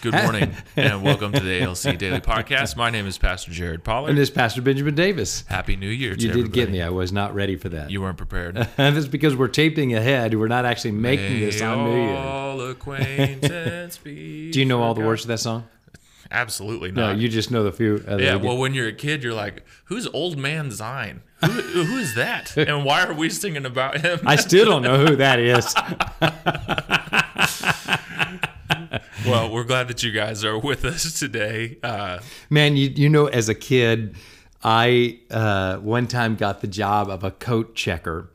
Good morning, and welcome to the ALC Daily Podcast. My name is Pastor Jared Pollard. And this is Pastor Benjamin Davis. Happy New Year to You did get me. I was not ready for that. You weren't prepared. and it's because we're taping ahead. We're not actually making this on New Year. all acquaintance be Do you know all the words to that song? Absolutely not. No, you just know the few. Uh, yeah, well, when you're a kid, you're like, "Who's Old Man Zine? Who, who is that? And why are we singing about him?" I still don't know who that is. Well, we're glad that you guys are with us today. Uh, Man, you you know, as a kid, I uh, one time got the job of a coat checker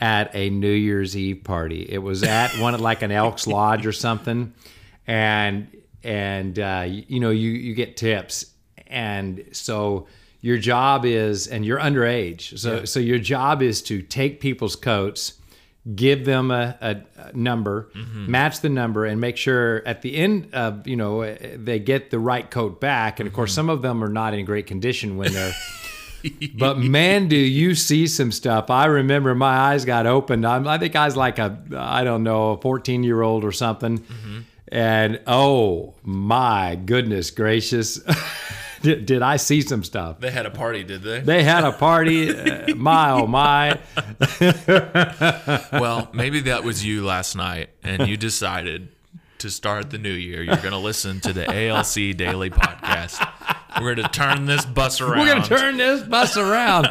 at a New Year's Eve party. It was at one of like an Elks Lodge or something, and and uh, you, you know you you get tips, and so your job is, and you're underage, so so your job is to take people's coats. Give them a, a, number, mm-hmm. match the number, and make sure at the end of you know eh, they get the right coat back. And of course, mm-hmm. some of them are not in great condition when they're but man, do you see some stuff? I remember my eyes got opened. I'm, I think I was like a, I don't know, a 14 year old or something. Mm-hmm. And oh my goodness gracious, did, did I see some stuff? they had a party, did they? They had a party, uh, my oh my. well, maybe that was you last night, and you decided to start the new year. You're going to listen to the ALC Daily Podcast. We're going to turn this bus around. We're going to turn this bus around.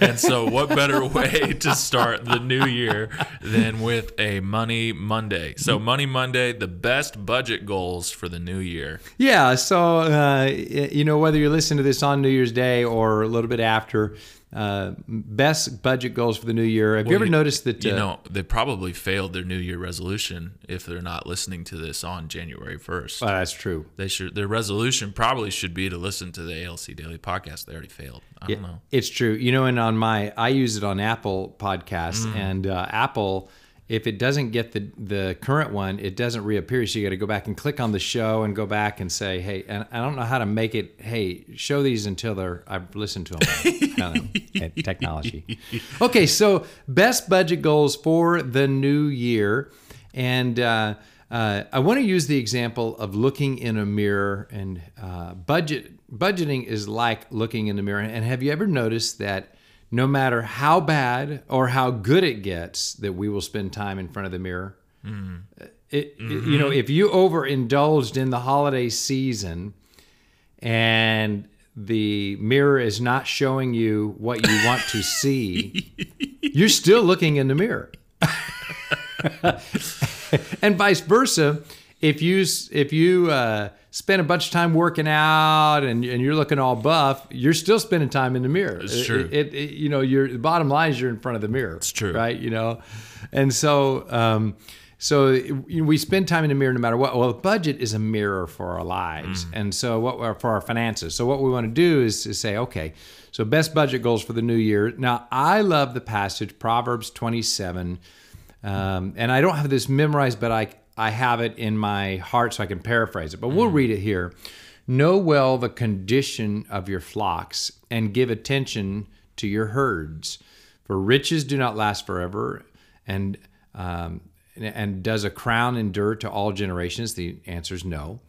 And so, what better way to start the new year than with a Money Monday? So, Money Monday, the best budget goals for the new year. Yeah, so uh, you know whether you're listening to this on New Year's Day or a little bit after, uh, best budget goals for the new year. Have you ever you- noticed that? You uh, know, they probably failed their new year resolution if they're not listening to this on January 1st. well, that's true. They should their resolution probably should be to listen to the ALC Daily podcast. They already failed. I don't know. It's true. You know, and on my, I use it on Apple Podcasts, Mm. and uh, Apple, if it doesn't get the the current one, it doesn't reappear. So you got to go back and click on the show and go back and say, hey, and I don't know how to make it. Hey, show these until they're I've listened to them. Technology. Okay, so best budget goals for the new year, and. Uh, uh, I want to use the example of looking in a mirror and uh, budget. Budgeting is like looking in the mirror. And have you ever noticed that no matter how bad or how good it gets, that we will spend time in front of the mirror? It, it- you know, if you overindulged in the holiday season and the mirror is not showing you what you want to see, you're still looking in the mirror. and vice versa. If you if you uh, spend a bunch of time working out and, and you're looking all buff, you're still spending time in the mirror. It's true. It, it, it- you know, your the bottom line is you're in front of the mirror. It's true. right? You know, and so um, so we spend time in the mirror no matter what. Well, the budget is a mirror for our lives, and so what we're- for our finances. So what we want to do is to say, okay, so best budget goals for the new year. Now, I love the passage Proverbs 27. Um, and I don't have this memorized, but I I have it in my heart so I can paraphrase it. But we'll read it here. Know well the condition of your flocks and give attention to your herds, for riches do not last forever, and um, and does a crown endure to all generations? The answer is no.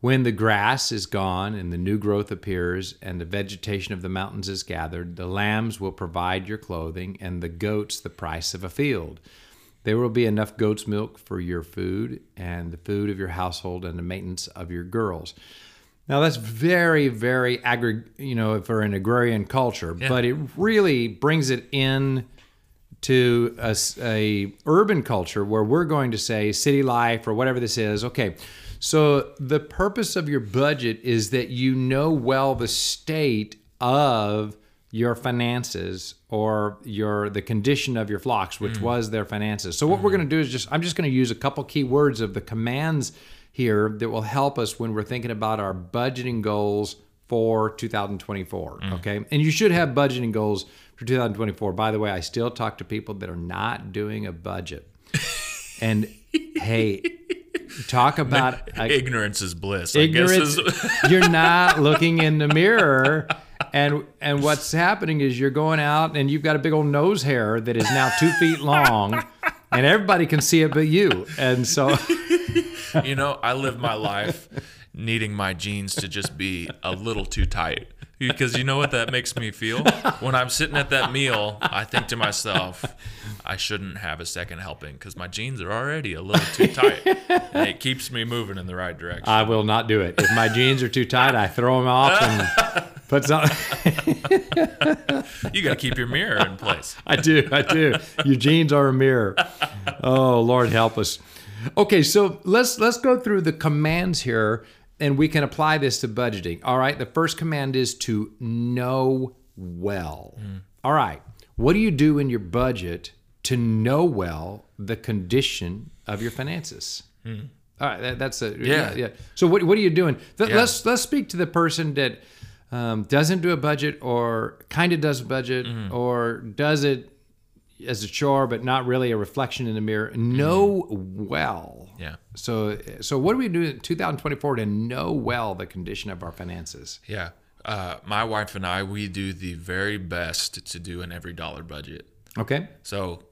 When the grass is gone and the new growth appears and the vegetation of the mountains is gathered, the lambs will provide your clothing and the goats the price of a field. There will be enough goat's milk for your food and the food of your household and the maintenance of your girls. Now that's very, very agri, you know, for an agrarian culture, but it really brings it in to a urban culture where we're going to say city life or whatever this is. Okay, so the purpose of your budget is that you know well the state of your finances or your the condition of your flocks, which was their finances. So what we're going to do is just I'm just going to use a couple key words of the commands here that will help us when we're thinking about our budgeting goals for 2024. Mm. Okay. And you should have budgeting goals for 2024. By the way, I still talk to people that are not doing a budget. and hey, talk about Ignorance is bliss. I guess ignorance. is- you're not looking in the mirror. And and what's happening is you're going out and you've got a big old nose hair that is now two feet long, and everybody can see it but you. And so you know, I live my life needing my jeans to just be a little too tight. Because you know what that makes me feel? When I'm sitting at that meal, I think to myself, I shouldn't have a second helping because my jeans are already a little too tight. And it keeps me moving in the right direction. I will not do it. If my jeans are too tight, I throw them off and put some. You got to keep your mirror in place. I do. I do. Your jeans are a mirror. Oh Lord, help us. Okay, so let's let's go through the commands here, and we can apply this to budgeting. All right. The first command is to know well. Mm. All right. What do you do in your budget to know well the condition of your finances? Mm. All right, that, that's a yeah. yeah, So what, what are you doing? Th- Yeah. Let's let's speak to the person that um, doesn't do a budget, or kind of does a budget, or does it as a chore, but not really a reflection in the mirror. Know well. Yeah. So so what do we do in 2024 to know well the condition of our finances? Yeah. Uh, my wife and I, we do the very best to do an every dollar budget. Okay. So,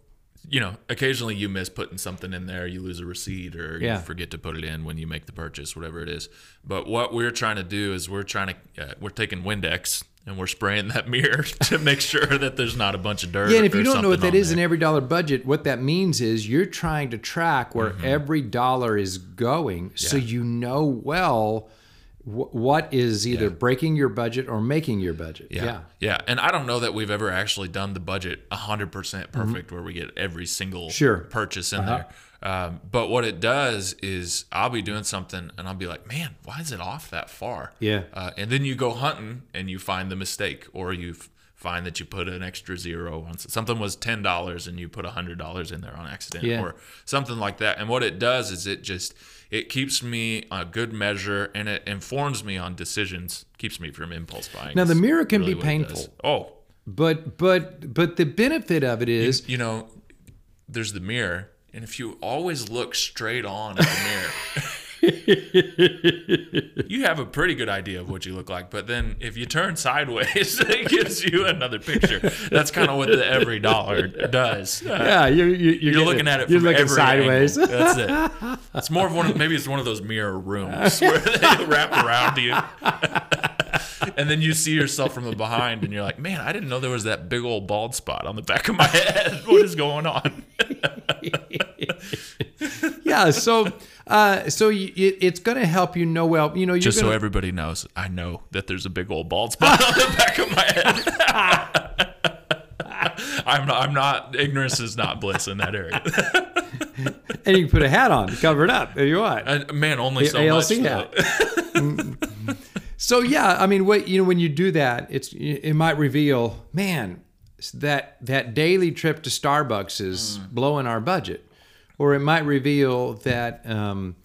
you know, occasionally you miss putting something in there, you lose a receipt or Yeah. you forget to put it in when you make the purchase, whatever it is. But what we're trying to do is we're trying to, uh, we're taking Windex and we're spraying that mirror to make sure that there's not a bunch of dirt. Yeah, and if you don't know what that is that on is, there. an every dollar budget, what that means is you're trying to track where Mm-hmm. every dollar is going, so you know well what is either breaking your budget or making your budget. Yeah. Yeah. Yeah. And I don't know that we've ever actually done the budget 100% perfect where we get every single Mm-hmm. Sure. purchase in there. Um, but what it does is I'll be doing something and I'll be like, man, why is it off that far? Yeah. Uh, and then you go hunting and you find the mistake or you f- find that you put an extra zero on something was $10 and you put $100 in there on accident Yeah. or something like that. And what it does is it just, it keeps me a good measure and it informs me on decisions, keeps me from impulse buying. Now, the mirror can really be what it does. painful. Oh, But but but the benefit of it is you know, there's the mirror, and if you always look straight on at the mirror, you have a pretty good idea of what you look like. But then if you turn sideways, it gives you another picture. That's kind of what the every dollar does. Uh, yeah, you're you're, You're looking at it You're from looking every sideways. angle. That's it. It's more of one. Of, maybe it's one of those mirror rooms where they wrap around you, and then you see yourself from the behind, and you're like, "Man, I didn't know there was that big old bald spot on the back of my head. What is going on?" yeah. So uh, so you, it, it's going to help you know well. You know, you're Just so gonna, everybody knows, I know that there's a big old bald spot on the back of my head. I'm not, I'm not. Ignorance is not bliss in that area. and you can put a hat on, cover it up. There you are. And man, only so ALC much. hat. So yeah, I mean, what you know when you do that, it's it might reveal, man, that that daily trip to Starbucks is Mm. blowing our budget, or it might reveal that um,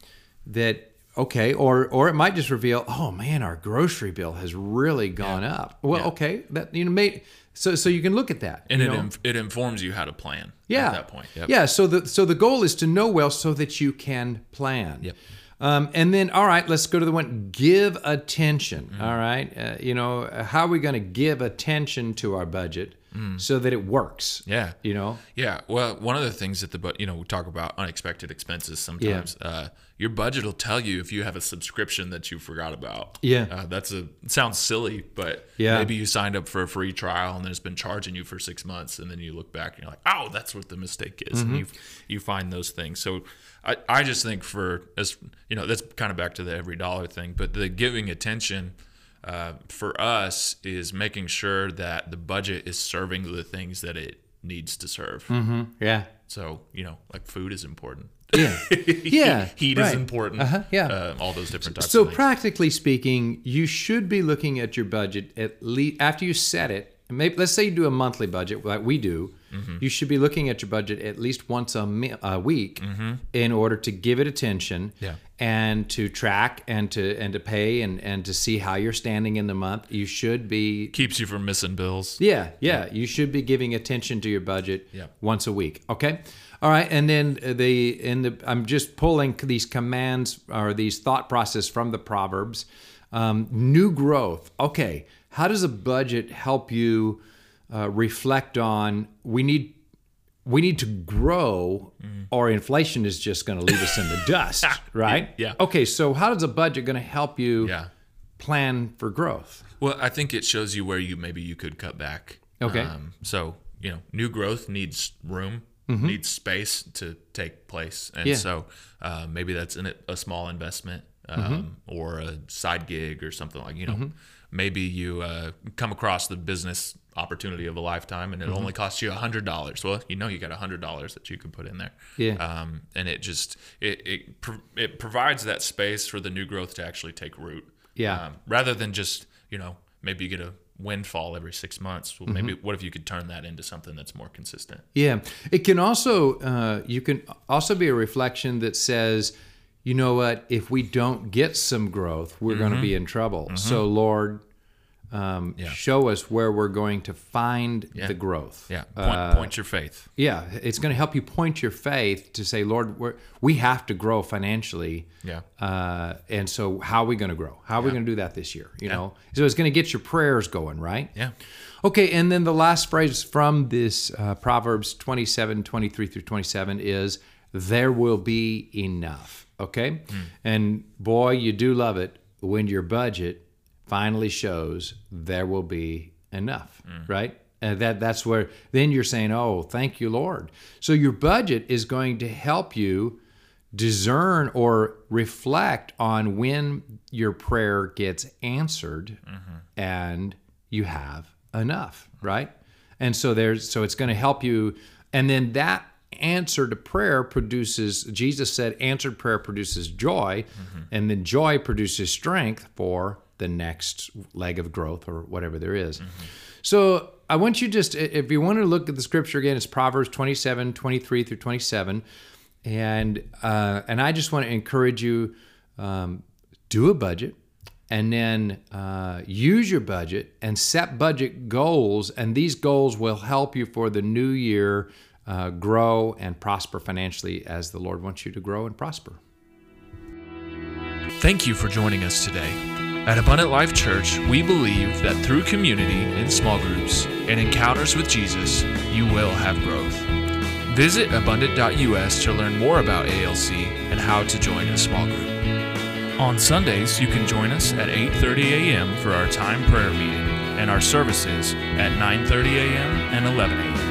that okay, or or it might just reveal, oh man, our grocery bill has really gone up. Well, Yeah. okay, that you know, may, so so you can look at that, And it, inf- it informs you how to plan yeah. at that point. Yep. Yeah. So the so the goal is to know well so that you can plan. Yep. Um, and then, all right, let's go to the one give attention. Mm-hmm. all right. Uh, you know, how are we going to give attention to our budget so that it works? Mm. Yeah. You know, Yeah. Well, one of the things that the bu- you know we talk about unexpected expenses sometimes. Uh, your budget will tell you if you have a subscription that you forgot about. Yeah. Uh, that's a it sounds silly, but Yeah. maybe you signed up for a free trial and then it's been charging you for six months, and then you look back and you're like, oh, that's what the mistake is, Mm-hmm. and you you find those things. So. I, I just think for as you know that's kind of back to the every dollar thing, but the giving attention uh, for us is making sure that the budget is serving the things that it needs to serve. yeah. So you know, like food is important. Yeah. Yeah. heat is right. important. Uh-huh, yeah. uh, all those different types. So of things. practically speaking, you should be looking at your budget at least after you set it. Maybe let's say you do a monthly budget like we do. You should be looking at your budget at least once a, mi- a week in order to give it attention Yeah. and to track and to and to pay and and to see how you're standing in the month. You should be Keeps you from missing bills. yeah, yeah. You should be giving attention to your budget Yeah. once a week. Okay. All right. And then the in the I'm just pulling these commands or these thought process from the Proverbs. Um, new growth. Okay. How does a budget help you uh, reflect on we need we need to grow or inflation is just going to leave us in the dust, right? Yeah. Okay, so how is a budget going to help you Yeah. plan for growth? Well, I think it shows you where you maybe you could cut back. Okay. Um, so you know, new growth needs room, needs space to take place, and Yeah. so uh, maybe that's in a small investment um, or a side gig or something like you know. Maybe you uh, come across the business opportunity of a lifetime, and it only costs you a hundred dollars. Well, you know you got a hundred dollars that you can put in there. Yeah. Um, and it just it it, pro- it provides that space for the new growth to actually take root Yeah. um, rather than just you know maybe you get a windfall every six months well, maybe what if you could turn that into something that's more consistent Yeah, it can also uh, you can also be a reflection that says, you know what, if we don't get some growth, we're going to be in trouble. So Lord, um, Yeah. show us where we're going to find Yeah. the growth. yeah point, point your faith Yeah, it's going to help you point your faith to say, Lord, we're, we have to grow financially. Yeah. Uh, and so, how are we going to grow? How are we going to do that this year? You know, so it's going to get your prayers going, right? yeah Okay, and then the last phrase from this uh, Proverbs 27, 23 through 27 is, There will be enough. Okay? Hmm. And boy, you do love it when your budget finally shows there will be enough, hmm. right? And that, that's where then you're saying, Oh, thank you, Lord. So your budget is going to help you discern or reflect on when your prayer gets answered mm-hmm. and you have enough, right? And so there's so it's going to help you and then that answer to prayer produces Jesus said answered prayer produces joy and then joy produces strength for the next leg of growth or whatever there is. So I want you just if you want to look at the scripture again it's Proverbs 27 23 through 27 and uh, and I just want to encourage you um, do a budget and then uh, use your budget and set budget goals and these goals will help you for the new year uh, grow and prosper financially as the Lord wants you to grow and prosper. thank you for joining us today at abundant life church we believe that through community in small groups and encounters with jesus you will have growth visit abundant.us to learn more about alc and how to join a small group On Sundays, you can join us at 8:30 a.m. for our time prayer meeting and our services at 9:30 a.m. and 11 a.m.